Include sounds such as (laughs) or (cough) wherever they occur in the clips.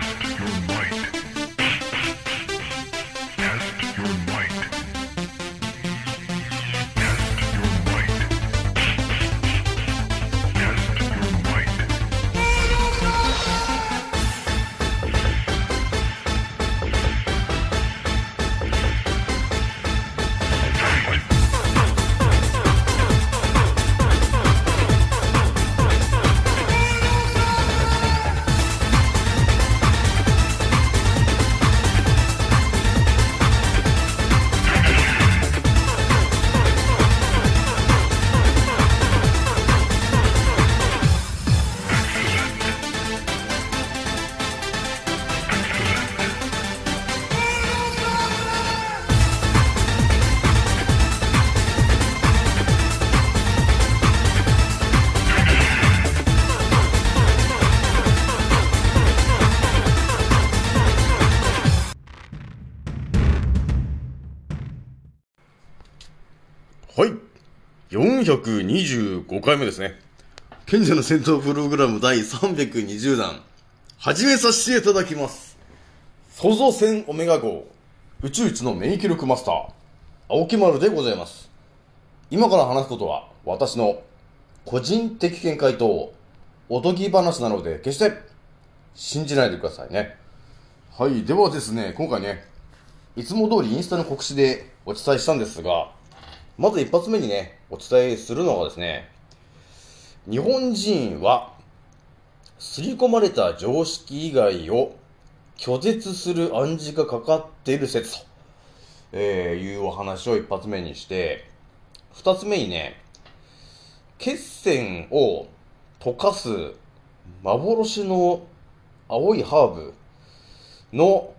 Test your might. 425回目ですね。賢者の戦闘プログラム第320弾、始めさせていただきます。創造船オメガ号、宇宙一の免疫力マスター、青木丸でございます。今から話すことは、私の個人的見解と、おとぎ話なので、決して信じないでくださいね。はい。ではですね、今回ね、いつも通りインスタの告知でお伝えしたんですが、まず一発目にね、お伝えするのがですね、日本人は、刷り込まれた常識以外を拒絶する暗示がかかっている説と、えーいうお話を一発目にして、二つ目にね、血栓を溶かす幻の青いハーブの、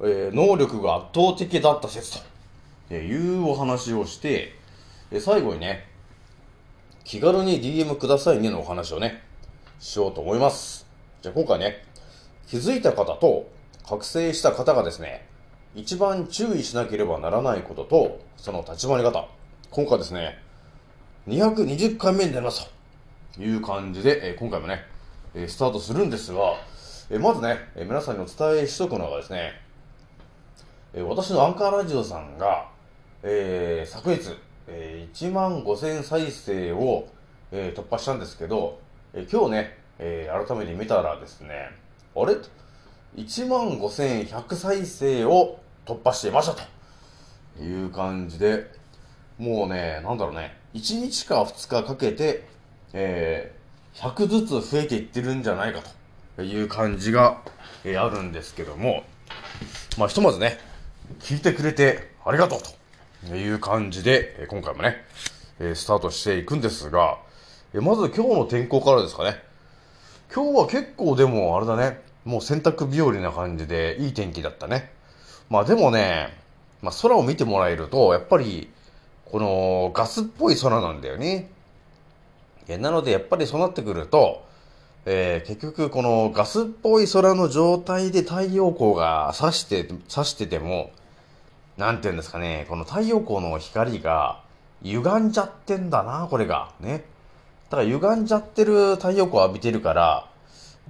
えー能力が圧倒的だった説と。えーいうお話をして、え最後にね、気軽に DM くださいねのお話をね、しようと思います。じゃあ今回ね、気づいた方と覚醒した方がですね、一番注意しなければならないことと、その立ち回り方。今回ですね、220回目になりますという感じで、え今回もね、えスタートするんですが、えまずね、え皆さんにお伝えしとくのがですね、え私のアンカーラジオさんが、えー昨日、えー1万5000再生を、えー突破したんですけど、えー今日ね、えー改めて見たらですね、あれ ?1 万5100再生を突破していましたという感じで、もうね、なんだろうね、1日か2日かけて、えー100ずつ増えていってるんじゃないかという感じが、えーあるんですけども、まあひとまずね、聞いてくれてありがとうという感じで、今回もね、スタートしていくんですが、まず今日の天候からですかね。今日は結構でもあれだね、もう洗濯日和な感じでいい天気だったね。まあでもね、まあ空を見てもらえると、やっぱり、このガスっぽい空なんだよね。なのでやっぱりそうなってくると、えー結局このガスっぽい空の状態で太陽光が差して、差してても、なんて言うんですかね、この太陽光の光が歪んじゃってんだな、これが。ね。だから歪んじゃってる太陽光を浴びてるから、や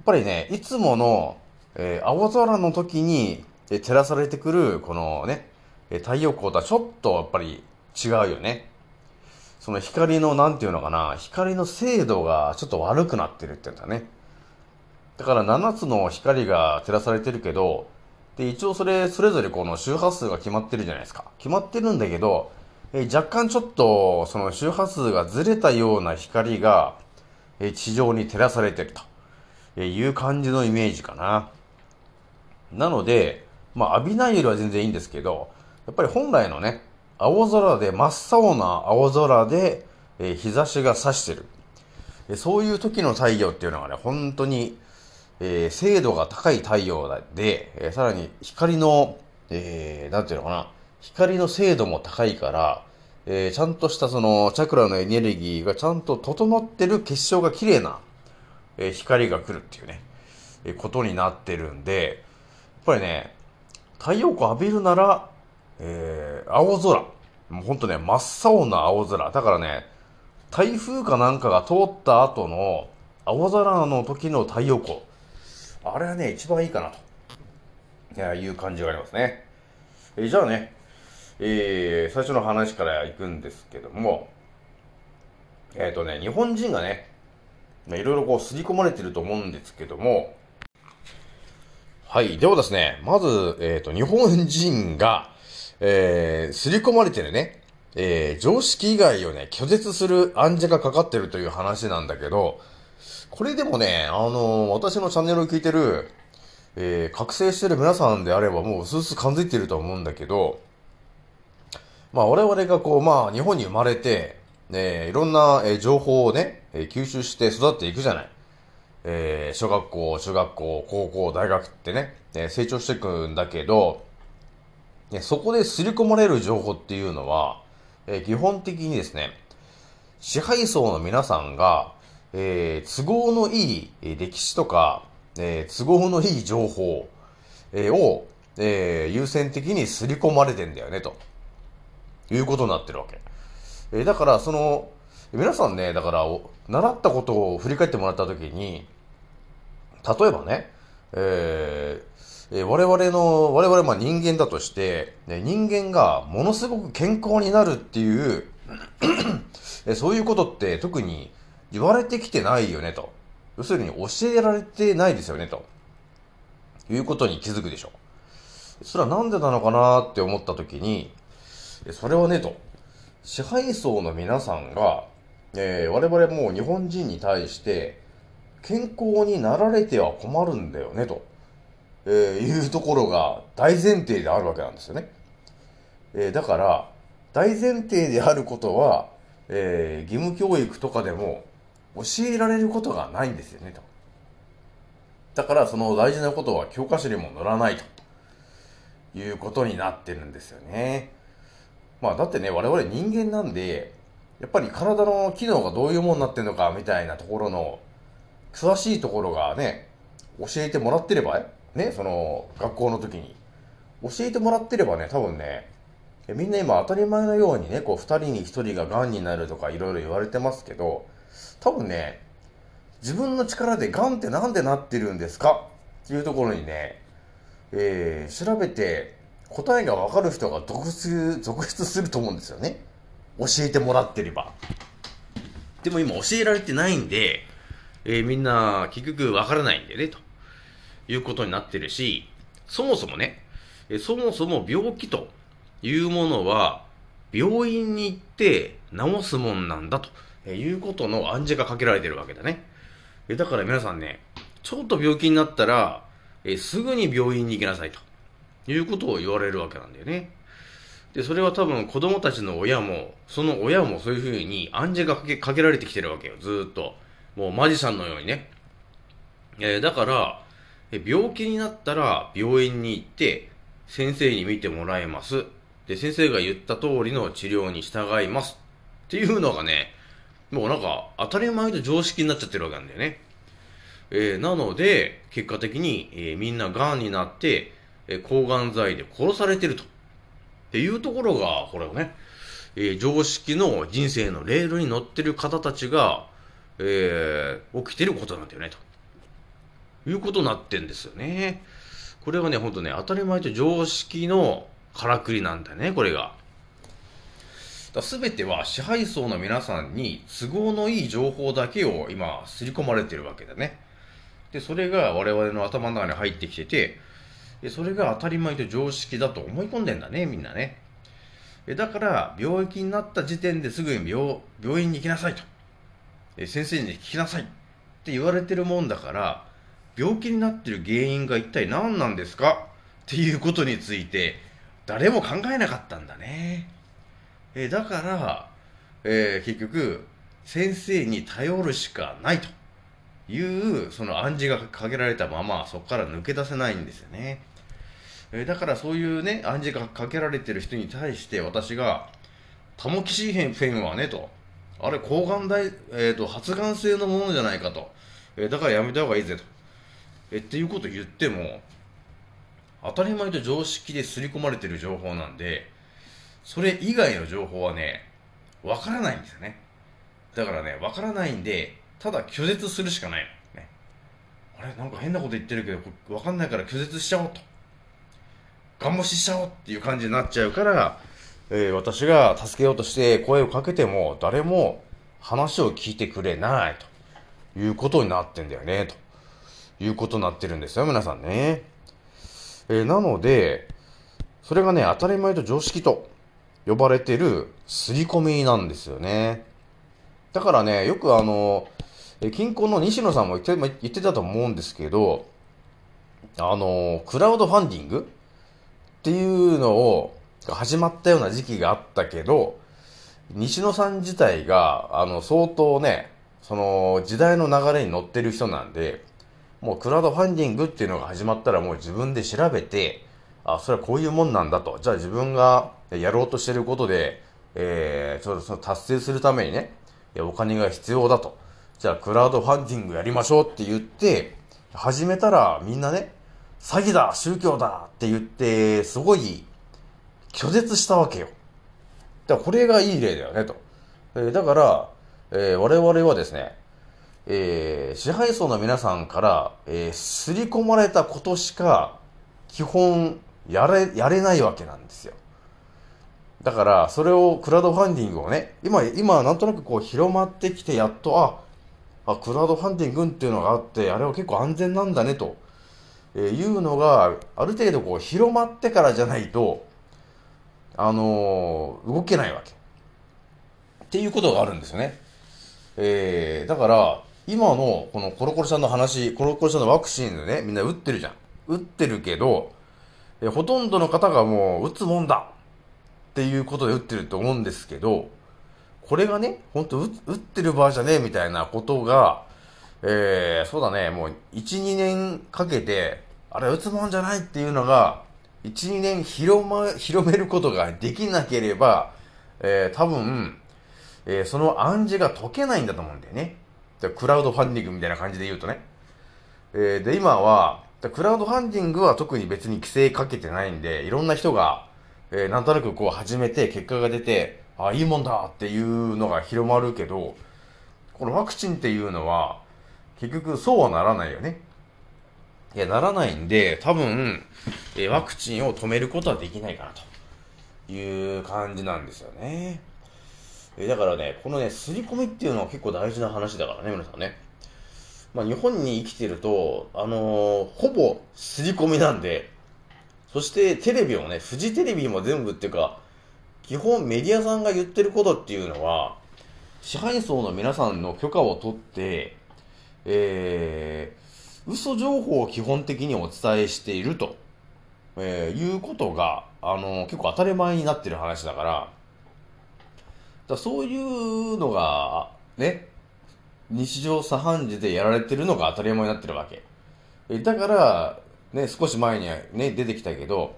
っぱりね、いつもの、えー青空の時に、えー照らされてくる、このね、え太陽光とはちょっとやっぱり違うよね。その光の、なんていうのかな、光の精度がちょっと悪くなってるって言うんだね。だから7つの光が照らされてるけど、で、一応それ、それぞれこの周波数が決まってるじゃないですか。決まってるんだけど、えー若干ちょっと、その周波数がずれたような光が、えー地上に照らされてるとえいう感じのイメージかな。なので、まあ浴びないよりは全然いいんですけど、やっぱり本来のね、青空で、真っ青な青空で、えー日差しが差してる。そういう時の太陽っていうのがね、本当に、えー精度が高い太陽で、えーさらに光の、えーなんていうのかな、光の精度も高いから、えーちゃんとしたそのチャクラのエネルギーがちゃんと整ってる結晶が綺麗な、えー光が来るっていうね、えーことになってるんで、やっぱりね、太陽光浴びるなら、えー青空。もうほんとね、真っ青な青空。だからね、台風かなんかが通った後の青空の時の太陽光。あれはね、一番いいかなと。いや、いう感じがありますね。えーじゃあね、えー最初の話から行くんですけども、えっ、とね、日本人がね、いろいろこう、刷り込まれてると思うんですけども、はい。ではですね、まず、えっ、と、日本人が、えー、刷り込まれてるね、えー、常識以外をね、拒絶する暗示がかかってるという話なんだけど、これでもね、あの私のチャンネルを聞いてる、えー、覚醒してる皆さんであればもう薄々感づいてると思うんだけど、まあ我々がこう、まあ日本に生まれて、ね、いろんな、えー情報をね、えー吸収して育っていくじゃない。えー小学校、中学校、高校、大学ってね、えー成長していくんだけど、ね、そこで刷り込まれる情報っていうのは、えー基本的にですね、支配層の皆さんが、えー都合のいい歴史とか、えー都合のいい情報、えーを、えー優先的に刷り込まれてんだよね、ということになってるわけ。えーだから、その、皆さんね、だから、習ったことを振り返ってもらったときに、例えばね、えーえー我々の、我々まあ人間だとして、ね人間がものすごく健康になるっていう、えそういうことって特に言われてきてないよねと。要するに教えられてないですよねと。いうことに気づくでしょう。それはなんでなのかなって思ったときに、それはねと。支配層の皆さんが、えー我々もう日本人に対して、健康になられては困るんだよねと。えーいうところが大前提であるわけなんですよね。えーだから、大前提であることは、えー義務教育とかでも教えられることがないんですよね、と。だから、その大事なことは教科書にも載らないということになってるんですよね。まあ、だってね、我々人間なんで、やっぱり体の機能がどういうものになってるのかみたいなところの詳しいところがね、教えてもらってれば、ね、その学校の時に。教えてもらってればね、多分ね、みんな今当たり前のようにね、こう二人に一人が癌になるとかいろいろ言われてますけど、多分ね、自分の力で癌ってなんでなってるんですか？っていうところにね、えー調べて答えがわかる人が続出、続出すると思うんですよね。教えてもらってれば。でも今教えられてないんで、えーみんな結局わからないんだよね、ということになってるし、そもそもね、えそもそも病気というものは、病院に行って治すもんなんだとえいうことの暗示がかけられてるわけだね。えだから皆さんね、ちょっと病気になったら、えすぐに病院に行きなさいということを言われるわけなんだよね。で、それは多分子供たちの親も、その親もそういうふうに暗示がかけかけられてきてるわけよ、ずっと。もうマジシャンのようにね。えーだから、え病気になったら病院に行って、先生に見てもらえます。で、先生が言った通りの治療に従います。っていうのがね、もうなんか当たり前と常識になっちゃってるわけなんだよね。えーなので、結果的に、えーみんな癌になって、えー抗がん剤で殺されてると。っていうところが、これをね、えー常識の人生のレールに乗ってる方たちが、えー起きてることなんだよね、ということになってんですよね。これはね、ほんとね、当たり前と常識のからくりなんだね、これが。すべては支配層の皆さんに都合のいい情報だけを今、刷り込まれてるわけだね。で、それが我々の頭の中に入ってきてて、でそれが当たり前と常識だと思い込んでんだね、みんなね。だから、病気になった時点ですぐに病病院に行きなさいと。先生に聞きなさいって言われてるもんだから、病気になってる原因が一体何なんですかっていうことについて、誰も考えなかったんだね。えだから、えー結局、先生に頼るしかないという、その暗示がかけられたまま、そこから抜け出せないんですよね。えーだからそういうね、暗示がかけられてる人に対して私が、タモキシフェンはね、と。あれ、抗がん剤、えっ、と、発がん性のものじゃないかと。えーだからやめた方がいいぜと。えっていうこと言っても、当たり前と常識で刷り込まれてる情報なんで、それ以外の情報はね、わからないんですよね。だからね、わからないんで、ただ拒絶するしかないの。ね。あれなんか変なこと言ってるけどわかんないから拒絶しちゃおうとガン無視しちゃおうっていう感じになっちゃうから、えー私が助けようとして声をかけても誰も話を聞いてくれないということになってんだよねということになってるんですよ皆さんね、えーなのでそれがね当たり前と常識と呼ばれてる刷り込みなんですよね。だからねよくあの近郊の西野さんも言って言ってたと思うんですけどあのクラウドファンディングっていうのを始まったような時期があったけど西野さん自体があの相当ねその時代の流れに乗ってる人なんでもうクラウドファンディングっていうのが始まったらもう自分で調べてあそれはこういうもんなんだと。じゃあ自分がやろうとしてることで、えー、ちょその達成するためにねお金が必要だと。じゃあクラウドファンディングやりましょうって言って始めたらみんなね詐欺だ宗教だって言ってすごい拒絶したわけよ。だからこれがいい例だよねと、えーだから、えー我々はですねえー支配層の皆さんから、えー、刷り込まれたことしか基本やれ、やれないわけなんですよ。だから、それをクラウドファンディングをね、今、今なんとなくこう広まってきて、やっと、あ、あ、クラウドファンディングっていうのがあって、あれは結構安全なんだね、と、えーいうのが、ある程度こう広まってからじゃないと、あのー動けないわけ。っていうことがあるんですよね。えー、だから、今のこのコロコロちゃんの話、コロコロちゃんのワクチンでね、みんな打ってるじゃん。打ってるけど、えほとんどの方がもう打つもんだっていうことで打ってると思うんですけど、これがね、本当打打ってる場合じゃねえみたいなことが、えー、そうだね、もう1、2年かけて、あれ打つもんじゃないっていうのが、1、2年広ま、広めることができなければ、えー、多分、えーその暗示が解けないんだと思うんだよね。クラウドファンディングみたいな感じで言うとね。えーで、今は、でクラウドファンディングは特に別に規制かけてないんで、いろんな人が、えーなんとなくこう始めて結果が出て、あ、いいもんだっていうのが広まるけど、このワクチンっていうのは、結局そうはならないよね。いや、ならないんで、多分、えーワクチンを止めることはできないかなという感じなんですよね。えーだからね、このね、刷り込みっていうのは結構大事な話だからね、皆さんね。まあ、日本に生きてると、あのーほぼ刷り込みなんで、そしてテレビもね、フジテレビも全部っていうか、基本メディアさんが言ってることっていうのは、支配層の皆さんの許可を取って、えー、嘘情報を基本的にお伝えしていると、えーいうことが、あのー結構当たり前になってる話だから、だからそういうのが、ね、日常茶飯事でやられてるのが当たり前になってるわけ。だから、ね、少し前にね、出てきたけど、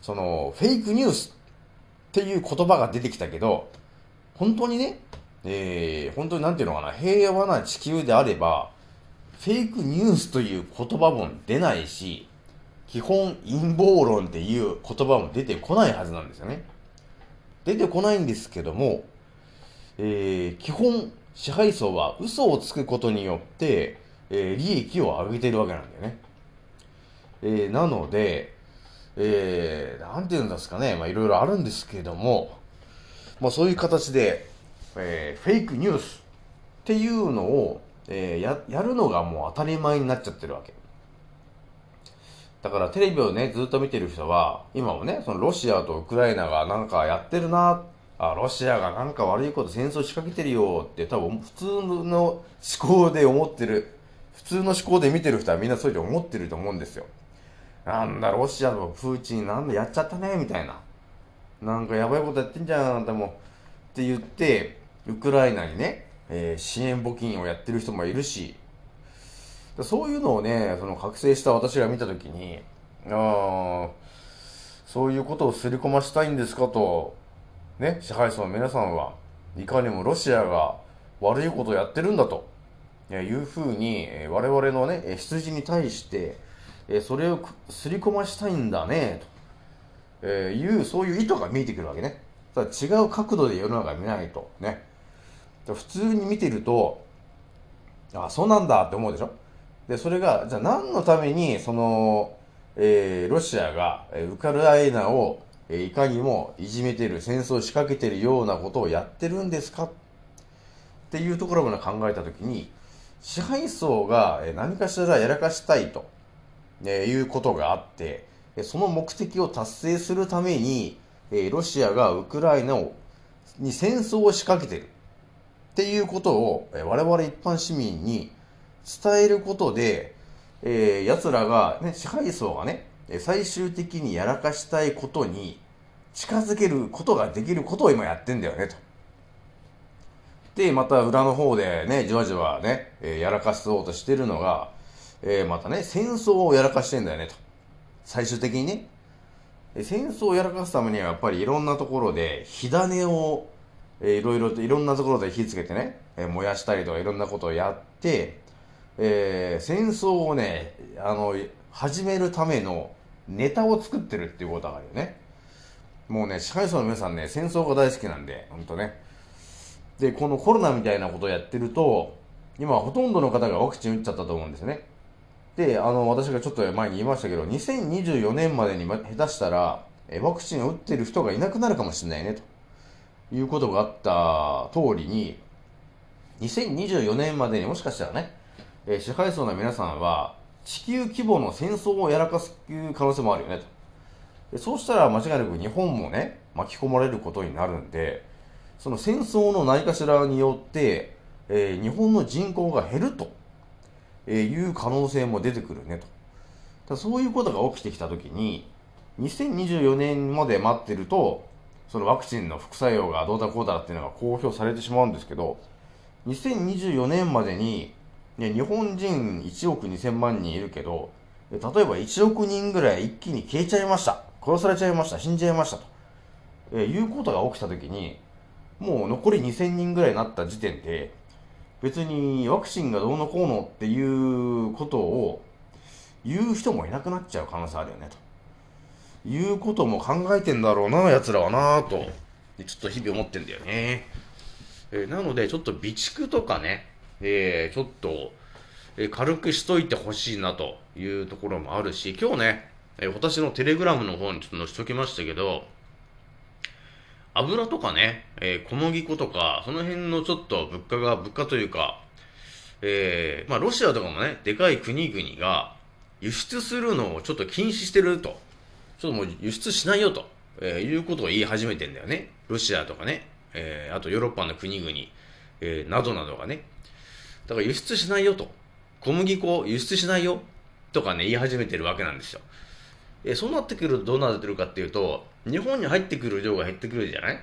その、フェイクニュースっていう言葉が出てきたけど、本当にね、えー、本当になんていうのかな、平和な地球であれば、フェイクニュースという言葉も出ないし、基本陰謀論っていう言葉も出てこないはずなんですよね。出てこないんですけども、えー基本支配層は嘘をつくことによって、えー利益を上げているわけなんだよね。えーなので、えーなんて言うんですかね、まあいろいろあるんですけれども、まあそういう形で、えーフェイクニュースっていうのを、えーや、やるのがもう当たり前になっちゃってるわけ。だからテレビをね、ずっと見てる人は、今もね、そのロシアとウクライナがなんかやってるな、あ、ロシアがなんか悪いこと戦争仕掛けてるよって多分普通の思考で思ってる、普通の思考で見てる人はみんなそういうふうに思ってると思うんですよ。なんだ、ロシアとプーチンなんだやっちゃったね、みたいな。なんかやばいことやってんじゃん、あんたも。って言って、ウクライナにね、えー支援募金をやってる人もいるし、そういうのをね、その覚醒した私が見たときに、ああ、そういうことをすり込ましたいんですかと、ね、支配層の皆さんはいかにもロシアが悪いことをやってるんだというふうに、我々のね、羊に対して、それをすり込ましたいんだね、と、いう、そういう意図が見えてくるわけね。ただ違う角度で世の中見ないと。ね。普通に見てると、あ、そうなんだって思うでしょで、それが、じゃあ何のために、その、えーロシアが、えウクライナを、いかにもいじめてる、戦争を仕掛けてるようなことをやってるんですか？っていうところまで考えたときに、支配層が何かしらやらかしたいと、えーいうことがあって、その目的を達成するために、えーロシアがウクライナをに戦争を仕掛けてる。っていうことを、えー我々一般市民に伝えることで、えー、奴らが、ね、支配層がね、最終的にやらかしたいことに近づけることができることを今やってんだよね、と。で、また裏の方でね、じわじわね、えーやらかそうとしてるのが、えーまたね、戦争をやらかしてんだよね、と。最終的にね。戦争をやらかすためにはやっぱりいろんなところで火種を、えーいろいろといろんなところで火つけてね、えー燃やしたりとかいろんなことをやって、えー戦争をね、あの、始めるためのネタを作ってるっていうことがあるよね。もうね、支配層の皆さんね、戦争が大好きなんで、ほんとね。で、このコロナみたいなことをやってると、今ほとんどの方がワクチン打っちゃったと思うんですね。で、あの、私がちょっと前に言いましたけど、2024年までに下手したら、ワクチンを打ってる人がいなくなるかもしれないね、ということがあった通りに、2024年までにもしかしたらね、え支配層の皆さんは、地球規模の戦争をやらかす可能性もあるよね、と。そうしたら間違いなく日本もね、巻き込まれることになるんで、その戦争の何かしらによって、えー日本の人口が減ると、えいう可能性も出てくるねと。だそういうことが起きてきたときに、2024年まで待ってると、そのワクチンの副作用がどうだこうだっていうのが公表されてしまうんですけど、2024年までに、ね、日本人1億2000万人いるけど、例えば1億人ぐらい一気に消えちゃいました。殺されちゃいました。死んじゃいましたと。えーいうことが起きたときに、もう残り2000人ぐらいになった時点で、別にワクチンがどうのこうのっていうことを言う人もいなくなっちゃう可能性あるよね、ということも考えてんだろうな、奴らはな、と、ちょっと日々思ってんだよね。えーなので、ちょっと備蓄とかね、えーちょっと、え軽くしといてほしいなというところもあるし、今日ね、えー私のテレグラムの方にちょっと載せときましたけど、油とかね、えー小麦粉とか、その辺のちょっと物価が、物価というか、えーまあロシアとかもね、でかい国々が輸出するのをちょっと禁止してると。ちょっともう輸出しないよと、えーいうことを言い始めてんだよね。ロシアとかね、えーあとヨーロッパの国々、えーなどなどがね。だから輸出しないよと。小麦粉輸出しないよとかね、言い始めてるわけなんですよ。えそうなってくるとどうなってるかっていうと、日本に入ってくる量が減ってくるじゃない？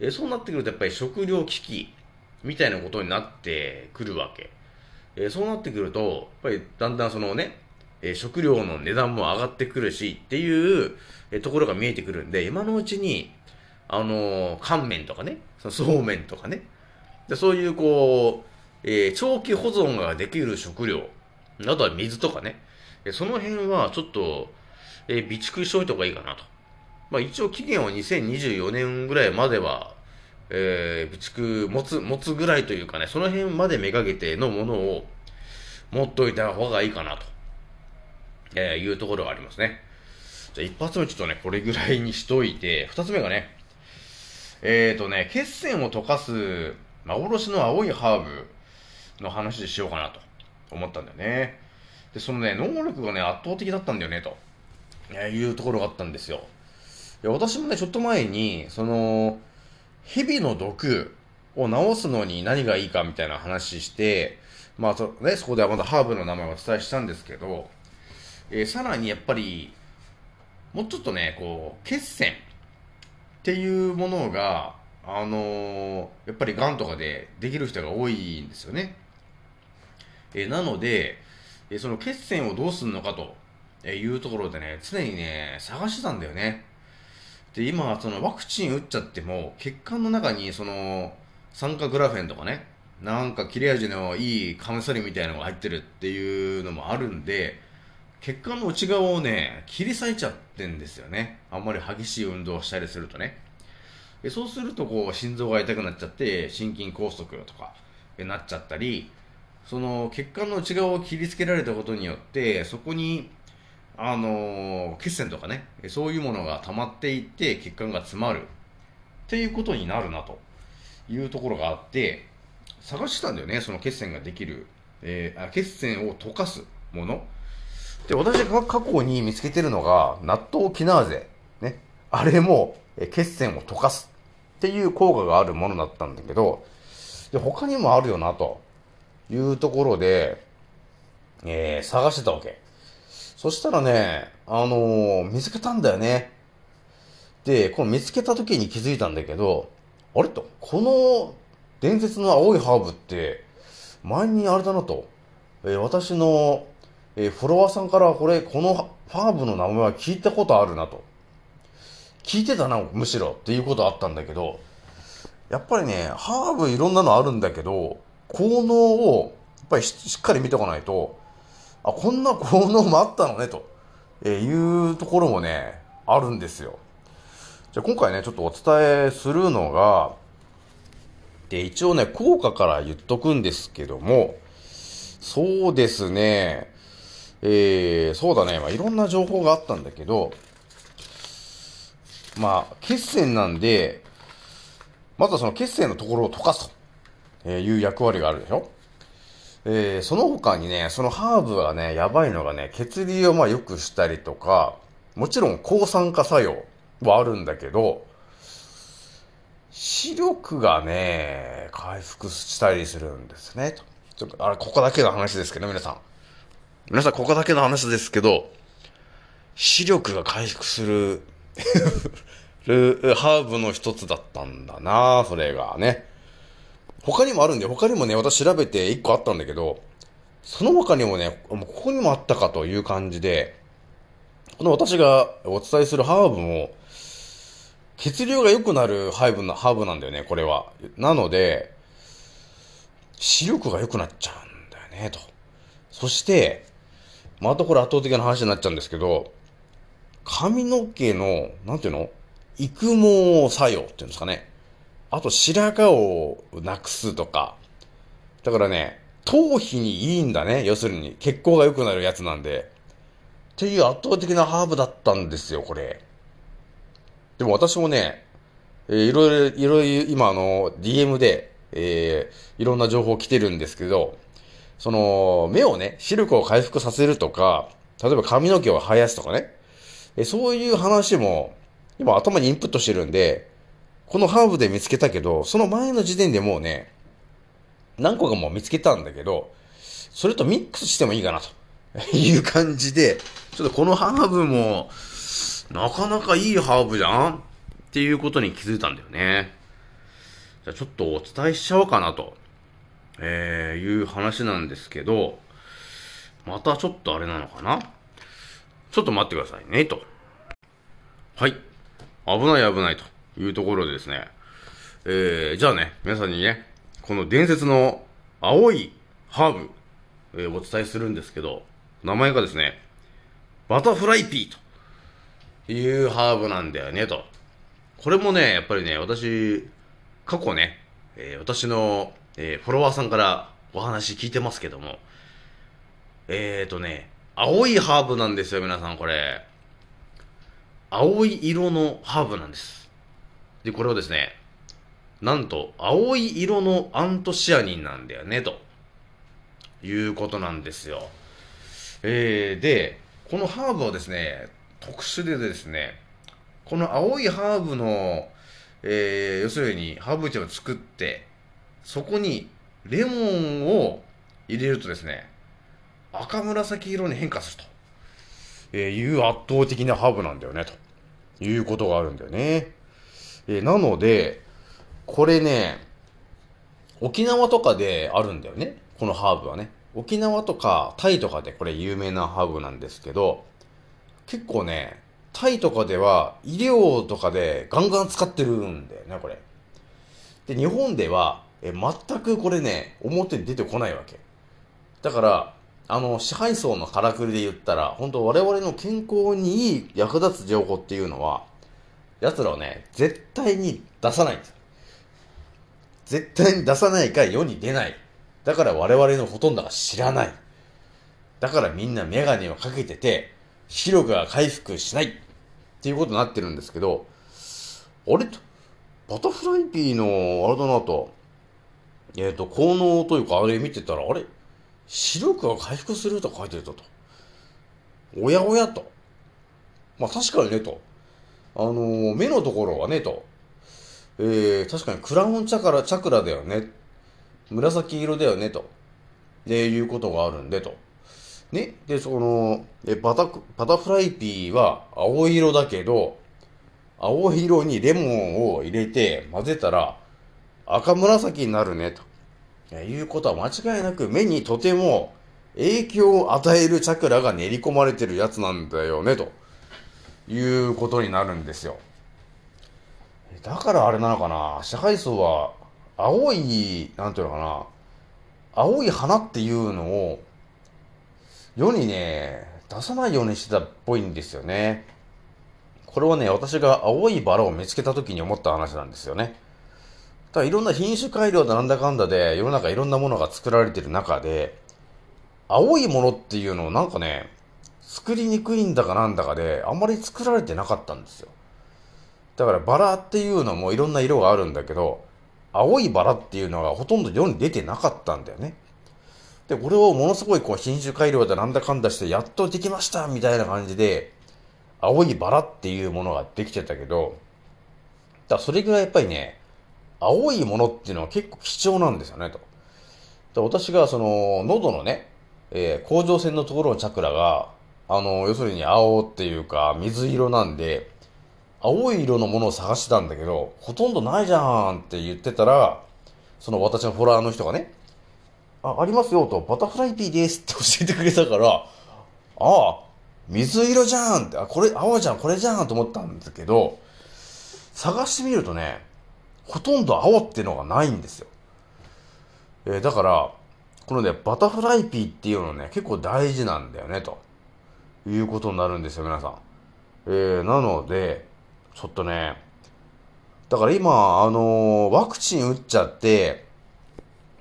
えそうなってくるとやっぱり食料危機みたいなことになってくるわけ。えそうなってくると、やっぱりだんだんそのね、え食料の値段も上がってくるしっていう、えところが見えてくるんで、今のうちに、あのー乾麺とかね、そのそうめんとかね、でそういうこう、えー長期保存ができる食料、あとは水とかね、その辺はちょっと、えー備蓄しといた方がいいかなと。まあ一応期限は2024年ぐらいまでは、えー備蓄持つ、持つぐらいというかね、その辺までめがけてのものを持っといた方がいいかなと、えーいうところがありますね。じゃあ一発目ちょっとね、これぐらいにしといて、二つ目がね、えーとね、血栓を溶かす幻の青いハーブの話でしようかなと思ったんだよね。で、そのね、能力がね、圧倒的だったんだよね、と、えいうところがあったんですよ。で私もね、ちょっと前に、その、蛇の毒を治すのに何がいいかみたいな話して、まあそ,、ね、そこではまだハーブの名前をお伝えしたんですけど、えーさらにやっぱり、もうちょっとね、こう、血栓っていうものが、あのーやっぱり癌とかでできる人が多いんですよね。えーなので、えその血栓をどうするのかとえーいうところでね、常にね、探してたんだよね。で、今、そのワクチン打っちゃっても、血管の中にその、酸化グラフェンとかね、なんか切れ味のいいカムサリみたいなのが入ってるっていうのもあるんで、血管の内側をね、切り裂いちゃってんですよね。あんまり激しい運動をしたりするとね。でそうすると、こう、心臓が痛くなっちゃって、心筋梗塞とか、なっちゃったりその血管の内側を切りつけられたことによってそこにあの血栓とかねそういうものが溜まっていって血管が詰まる。っていうことになるなと。いうところがあって探してたんだよねその血栓ができる、えー血栓を溶かすもの。で私が過去に見つけてるのが納豆キナーゼ。ね。あれもえ血栓を溶かす。っていう効果があるものだったんだけどで他にもあるよなと。いうところで、えー探してたわけ。そしたらね、あのー見つけたんだよね。で、この見つけた時に気づいたんだけど、あれ？と、この伝説の青いハーブって、前にあれだなと、えー私の、えーフォロワーさんからこれ、このハーブの名前は聞いたことあるなと。聞いてたな、むしろっていうことあったんだけど、やっぱりね、ハーブいろんなのあるんだけど、効能をやっぱりししっかり見ておかないと、あ、こんな効能もあったのね、と。えいうところもね、あるんですよ。じゃあ今回ね、ちょっとお伝えするのが、で、一応ね、効果から言っとくんですけども、そうですね、えー、そうだね、まあ、いろんな情報があったんだけど、まあ、血栓なんで、まずはその血栓のところを溶かすという役割があるでしょ。えーその他にね、そのハーブがね、やばいのがね、血流をまあ良くしたりとか、もちろん抗酸化作用はあるんだけど、視力がね、回復したりするんですね。ちょっと、あれ、ここだけの話ですけど、皆さん。皆さん、ここだけの話ですけど、視力が回復する (laughs) ハーブの一つだったんだなそれがね。他にもあるんで、他にもね、私調べて一個あったんだけど、その他にもね、ここにもあったかという感じで、この私がお伝えするハーブも、血流が良くなるハーブな、ハーブなんだよね、これは。なので、視力が良くなっちゃうんだよね、と。そして、またこれ圧倒的な話になっちゃうんですけど、髪の毛の、なんていうの育毛作用っていうんですかね。あと白髪をなくすとか。だからね、頭皮にいいんだね。要するに血行が良くなるやつなんで。っていう圧倒的なハーブだったんですよ、これ。でも私もね、えーいろいろ、いろいろ今あの、DM で、えーいろんな情報来てるんですけど、その、目をね、視力を回復させるとか、例えば髪の毛を生やすとかね、えそういう話も、今頭にインプットしてるんで、このハーブで見つけたけど、その前の時点でもうね、何個かもう見つけたんだけど、それとミックスしてもいいかなという感じで、ちょっとこのハーブも、なかなかいいハーブじゃん？っていうことに気づいたんだよね。じゃあちょっとお伝えしちゃおうかなと、えー、いう話なんですけど、またちょっとあれなのかな？ちょっと待ってくださいね、と。はい。危ない危ないというところでですね。えー、じゃあね、皆さんにね、この伝説の青いハーブ、えーお伝えするんですけど、名前がですね、バタフライピーというハーブなんだよね、と。これもね、やっぱりね、私、過去ね、えー私の、えーフォロワーさんからお話聞いてますけども、えーとね、青いハーブなんですよ、皆さん、これ。青い色のハーブなんです。で、これをですね、なんと、青い色のアントシアニンなんだよね、ということなんですよ。えー、で、このハーブはですね、特殊でですね、この青いハーブの、えー、要するにハーブティーを作って、そこにレモンを入れるとですね、赤紫色に変化すると、えいう圧倒的なハーブなんだよね、ということがあるんだよね。えなので、これね、沖縄とかであるんだよね。このハーブはね。沖縄とかタイとかでこれ有名なハーブなんですけど、結構ね、タイとかでは医療とかでガンガン使ってるんだよね、これ。で、日本ではえ全くこれね、表に出てこないわけ。だから、あの、支配層のからくりで言ったら、本当我々の健康にいい役立つ情報っていうのは、奴らはね、絶対に出さないんです。絶対に出さないか世に出ないだから我々のほとんどが知らない。だからみんなメガネをかけてて、視力が回復しないっていうことになってるんですけど、あれ？と、バタフライピーの、あれだなと、えっ、と、効能というかあれ見てたら、あれ？視力が回復すると書いてたと。おやおやと。まあ確かにねと。あのー目のところはねと。えー、確かにクラウンチャクラ、チャクラだよね。紫色だよねと。で、いうことがあるんでと。ね。で、その、えバタ、バタフライピーは青色だけど、青色にレモンを入れて混ぜたら赤紫になるねと。いうことは間違いなく目にとても影響を与えるチャクラが練り込まれてるやつなんだよねということになるんですよ。だからあれなのかな支配層は青い、なんていうのかな青い花っていうのを世にね、出さないようにしてたっぽいんですよね。これはね、私が青いバラを見つけた時に思った話なんですよね。ただいろんな品種改良だなんだかんだで世の中いろんなものが作られてる中で、青いものっていうのをなんかね、作りにくいんだかなんだかで、あんまり作られてなかったんですよ。だからバラっていうのもいろんな色があるんだけど、青いバラっていうのがほとんど世に出てなかったんだよね。で、これをものすごいこう品種改良だなんだかんだしてやっとできましたみたいな感じで、青いバラっていうものができてたけど、だそれぐらいやっぱりね、青いものっていうのは結構貴重なんですよね、と。で私がその、喉のね、えー、甲状腺のところのチャクラが、あの、要するに青っていうか水色なんで、青い色のものを探してたんだけど、ほとんどないじゃんって言ってたら、その私のフォロワーの人がね、あ、ありますよと、バタフライピーですって教えてくれたから、ああ、水色じゃんって、あ、これ、青じゃん、これじゃんと思ったんですけど、探してみるとね、ほとんど青っていうのがないんですよ。えーだから、このね、バタフライピーっていうのね、結構大事なんだよね、ということになるんですよ、皆さん。えー、なので、ちょっとね、だから今、あのーワクチン打っちゃって、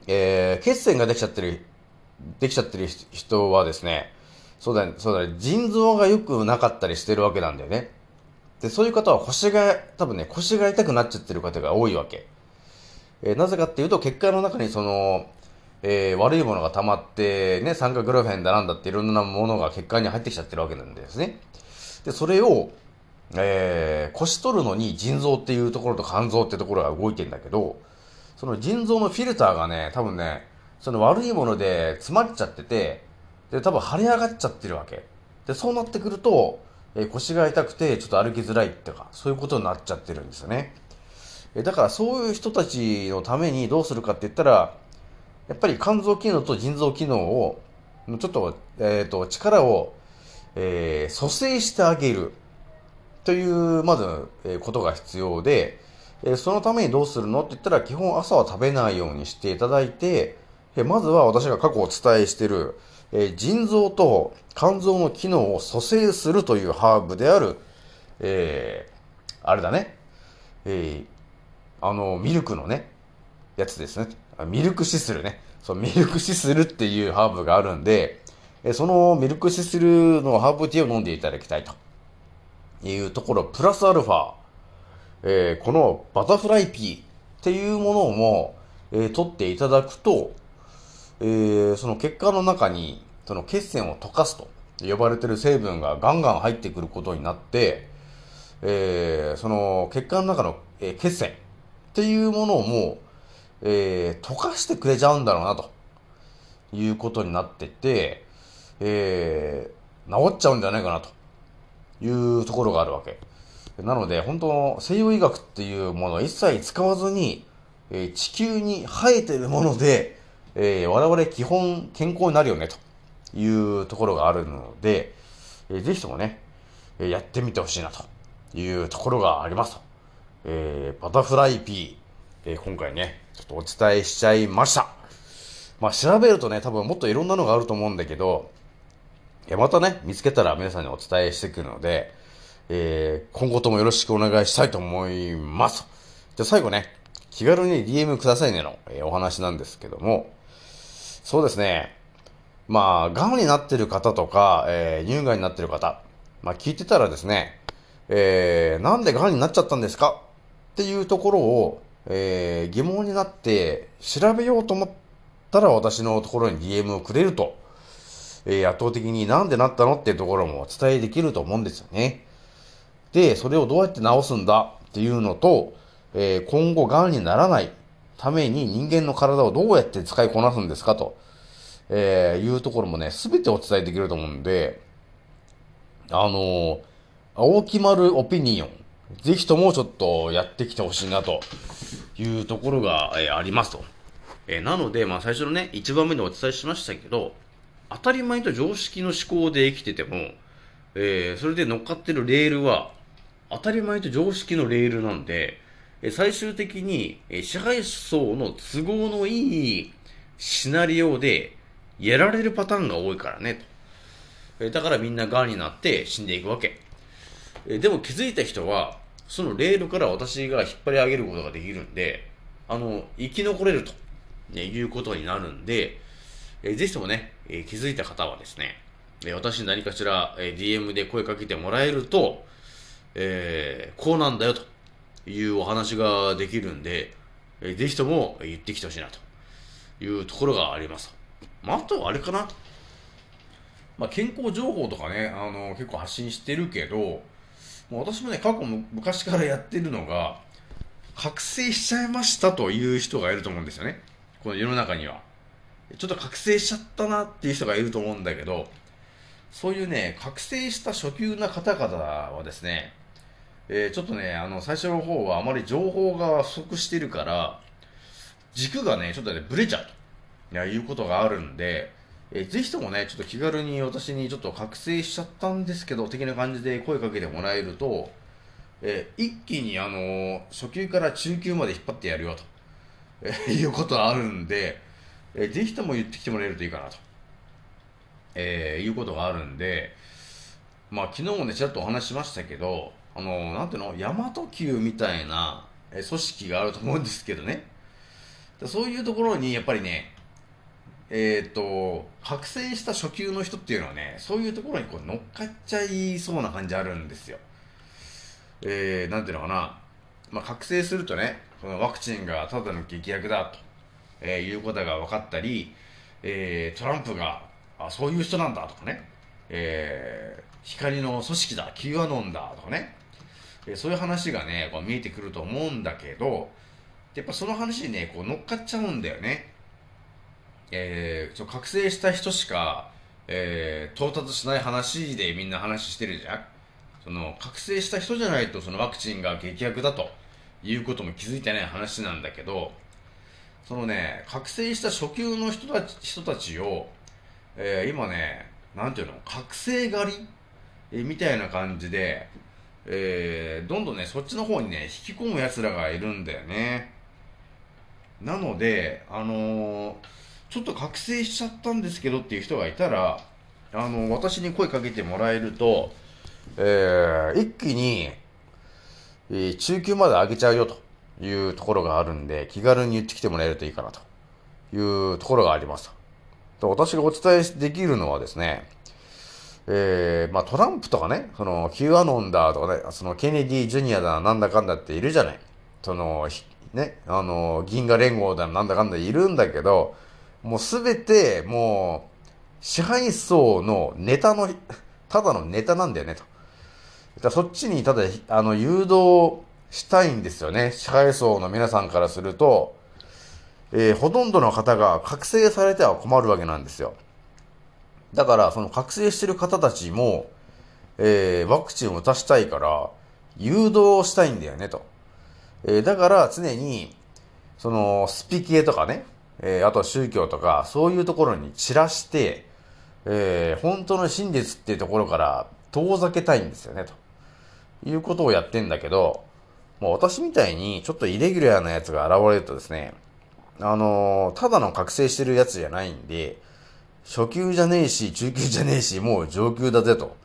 えー、血栓ができちゃってる、できちゃってる人はですね、そうだね、そうだね、腎臓が良くなかったりしてるわけなんだよね。で、そういう方は腰が、多分ね、腰が痛くなっちゃってる方が多いわけ。えーなぜかっていうと、血管の中にその、えー悪いものが溜まって、ね、酸化グラフェンだなんだっていろんなものが血管に入ってきちゃってるわけなんですね。で、それを、えー、腰取るのに腎臓っていうところと肝臓ってところが動いてんだけど、その腎臓のフィルターがね、多分ね、その悪いもので詰まっちゃってて、で、多分腫れ上がっちゃってるわけ。で、そうなってくると、えー腰が痛くてちょっと歩きづらいってか、そういうことになっちゃってるんですよね。えーだからそういう人たちのためにどうするかって言ったら、やっぱり肝臓機能と腎臓機能を、ちょっと、えっ、と、力を、えー蘇生してあげる。という、まず、えーことが必要で、えーそのためにどうするのって言ったら、基本朝は食べないようにしていただいて、えーまずは私が過去お伝えしている、えー腎臓と肝臓の機能を蘇生するというハーブである、えーあれだね、えーあの、ミルクのね、やつですね。ミルクシスルね。そう、ミルクシスルっていうハーブがあるんで、えそのミルクシスルのハーブティーを飲んでいただきたいというところ、プラスアルファ、えーこのバタフライピーっていうものも、えー取っていただくと、えーその血管の中に、その血栓を溶かすと呼ばれてる成分がガンガン入ってくることになって、えーその血管の中の、えー血栓っていうものをもう、えー溶かしてくれちゃうんだろうなということになってて、えー治っちゃうんじゃないかなというところがあるわけ。なので、本当西洋医学っていうものを一切使わずに、えー地球に生えてるもので、えー我々基本健康になるよねというところがあるので、えーぜひともね、えーやってみてほしいなというところがありますと。えーバタフライピー、えー今回ね、ちょっとお伝えしちゃいました。まあ調べるとね、多分もっといろんなのがあると思うんだけど、えまたね、見つけたら皆さんにお伝えしてくるので、えー今後ともよろしくお願いしたいと思います。じゃあ最後ね、気軽に DM くださいねの、えーお話なんですけども、そうですね。まあ、癌になってる方とか、えー乳がんになってる方、まあ聞いてたらですね、えーなんで癌になっちゃったんですかっていうところを、えー疑問になって調べようと思ったら私のところに DM をくれると、えー圧倒的になんでなったのっていうところもお伝えできると思うんですよね。で、それをどうやって治すんだっていうのと、えー今後癌にならないために人間の体をどうやって使いこなすんですかと、えいうところもね、すべてお伝えできると思うんで、あのー青木丸オピニオン、ぜひともちょっとやってきてほしいなというところが、えありますと。えなので、まあ最初のね、一番目でお伝えしましたけど、当たり前と常識の思考で生きてても、えーそれで乗っかってるレールは、当たり前と常識のレールなんで、え最終的に、えー支配層の都合のいいシナリオでやられるパターンが多いからね、と。えだからみんな癌になって死んでいくわけ。えでも気づいた人は、そのレールから私が引っ張り上げることができるんで、あの、生き残れると、ね、いうことになるんで、えーぜひともね、えー気づいた方はですね、えー私に何かしら、えー DM で声かけてもらえると、えーこうなんだよというお話ができるんで、えーぜひとも言ってきてほしいなというところがあります。まあ、あとはあれかな。まあ、健康情報とかね、あの、結構発信してるけど、もう私もね、過去む昔からやってるのが、覚醒しちゃいましたという人がいると思うんですよね。この世の中には。ちょっと覚醒しちゃったなっていう人がいると思うんだけど、そういうね、覚醒した初級な方々はですね、えーちょっとね、あの、最初の方はあまり情報が不足してるから、軸がね、ちょっとね、ブレちゃうといやいうことがあるんで、えーぜひともね、ちょっと気軽に私にちょっと覚醒しちゃったんですけど、的な感じで声かけてもらえると、えー一気にあのー初級から中級まで引っ張ってやるよと、えーいうことあるんで、えーぜひとも言ってきてもらえるといいかなと、えーいうことがあるんで、まあ昨日もね、ちらっとお話しましたけど、あのーなんていうの、大和級みたいな、え組織があると思うんですけどね、そういうところにやっぱりね、えっ、と、覚醒した初級の人っていうのはね、そういうところにこう乗っかっちゃいそうな感じあるんですよ。えー、なんていうのかな、まあ、覚醒するとね、このワクチンがただの劇薬だと、えーいうことが分かったり、えートランプが、あ、そういう人なんだとかね、えー光の組織だ、Q アノンだとかね、えーそういう話がね、こう見えてくると思うんだけど、やっぱその話にね、こう乗っかっちゃうんだよね。えー、そう覚醒した人しか、えー到達しない話でみんな話してるじゃん。その覚醒した人じゃないとそのワクチンが劇薬だということも気づいてない話なんだけどそのね覚醒した初級の人たち人たちを、えー今ねなんていうの覚醒狩り、えーみたいな感じで、えーどんどんねそっちの方にね引き込む奴らがいるんだよね。なのであのーちょっと覚醒しちゃったんですけどっていう人がいたら、あの、私に声かけてもらえると、えー一気に、えー中級まで上げちゃうよというところがあるんで、気軽に言ってきてもらえるといいかなというところがあります。で私がお伝えできるのはですね、えーまあトランプとかね、その Q アノンだとかね、そのケネディ・ジュニアだなんだかんだっているじゃない。その、ね、あの、銀河連合だなんだかんだいるんだけど、もうすべて、もう、支配層のネタの、(laughs) ただのネタなんだよね、と。そっちにただ、あの、誘導したいんですよね。支配層の皆さんからすると、えーほとんどの方が覚醒されては困るわけなんですよ。だから、その覚醒してる方たちも、えーワクチンを打たしたいから、誘導したいんだよね、と。えーだから、常に、その、スピ系とかね、えーあとは宗教とか、そういうところに散らして、えー本当の真実っていうところから遠ざけたいんですよね、と。いうことをやってんだけど、もう私みたいにちょっとイレギュラーなやつが現れるとですね、あのーただの覚醒してるやつじゃないんで、初級じゃねえし、中級じゃねえし、もう上級だぜと、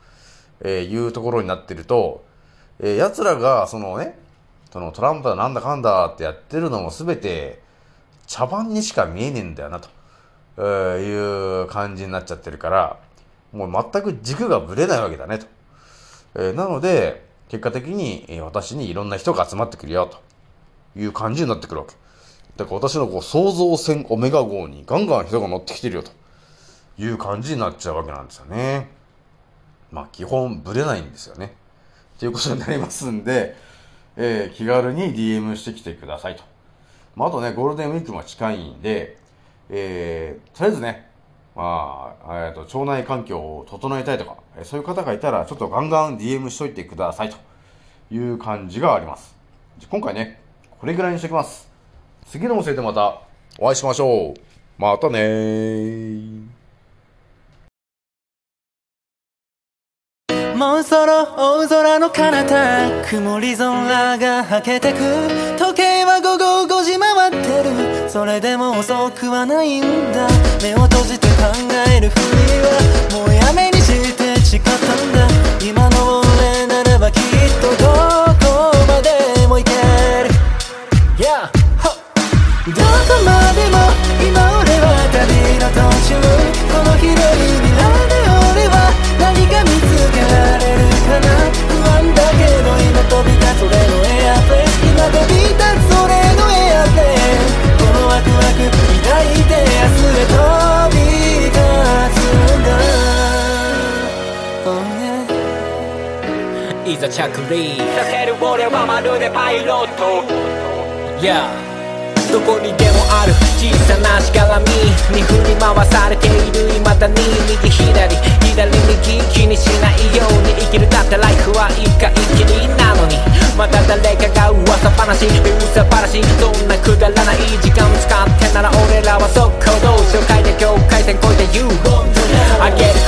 えーいうところになってると、えー奴らが、そのね、そのトランプだなんだかんだってやってるのもすべて茶番にしか見えねえんだよな、という感じになっちゃってるから、もう全く軸がぶれないわけだねと。えーなので、結果的に、私にいろんな人が集まってくるよという感じになってくるわけ。だから私のこう創造船オメガ号にガンガン人が乗ってきてるよという感じになっちゃうわけなんですよね。まあ基本ぶれないんですよね。ということになりますんで、えー気軽に DM してきてくださいと。まあ、あとね、ゴールデンウィークも近いんで、えー、とりあえずね、まあ、えっと、腸内環境を整えたいとか、そういう方がいたら、ちょっとガンガン DM しといてくださいという感じがあります。今回ね、これぐらいにしておきます。次の音声でまたお会いしましょう。またねー。もうそろ大空の彼方曇り空がはけてく時計は午後る。それでも遅くはないんだ。目を閉じて考えるふりはもうやめにして誓ったんだ。今の俺ならばきっとどうざ着陸させる俺はまるでパイロット Yeah. どこにでもある。小さなしがらみに振り回されている未だに右左。左右気にしないように生きる。だってライフは一回きりなのに。また誰かが噂話。噂話。そんなくだらない時間使ってなら俺らは速攻動紹介で境界線越えて You あげる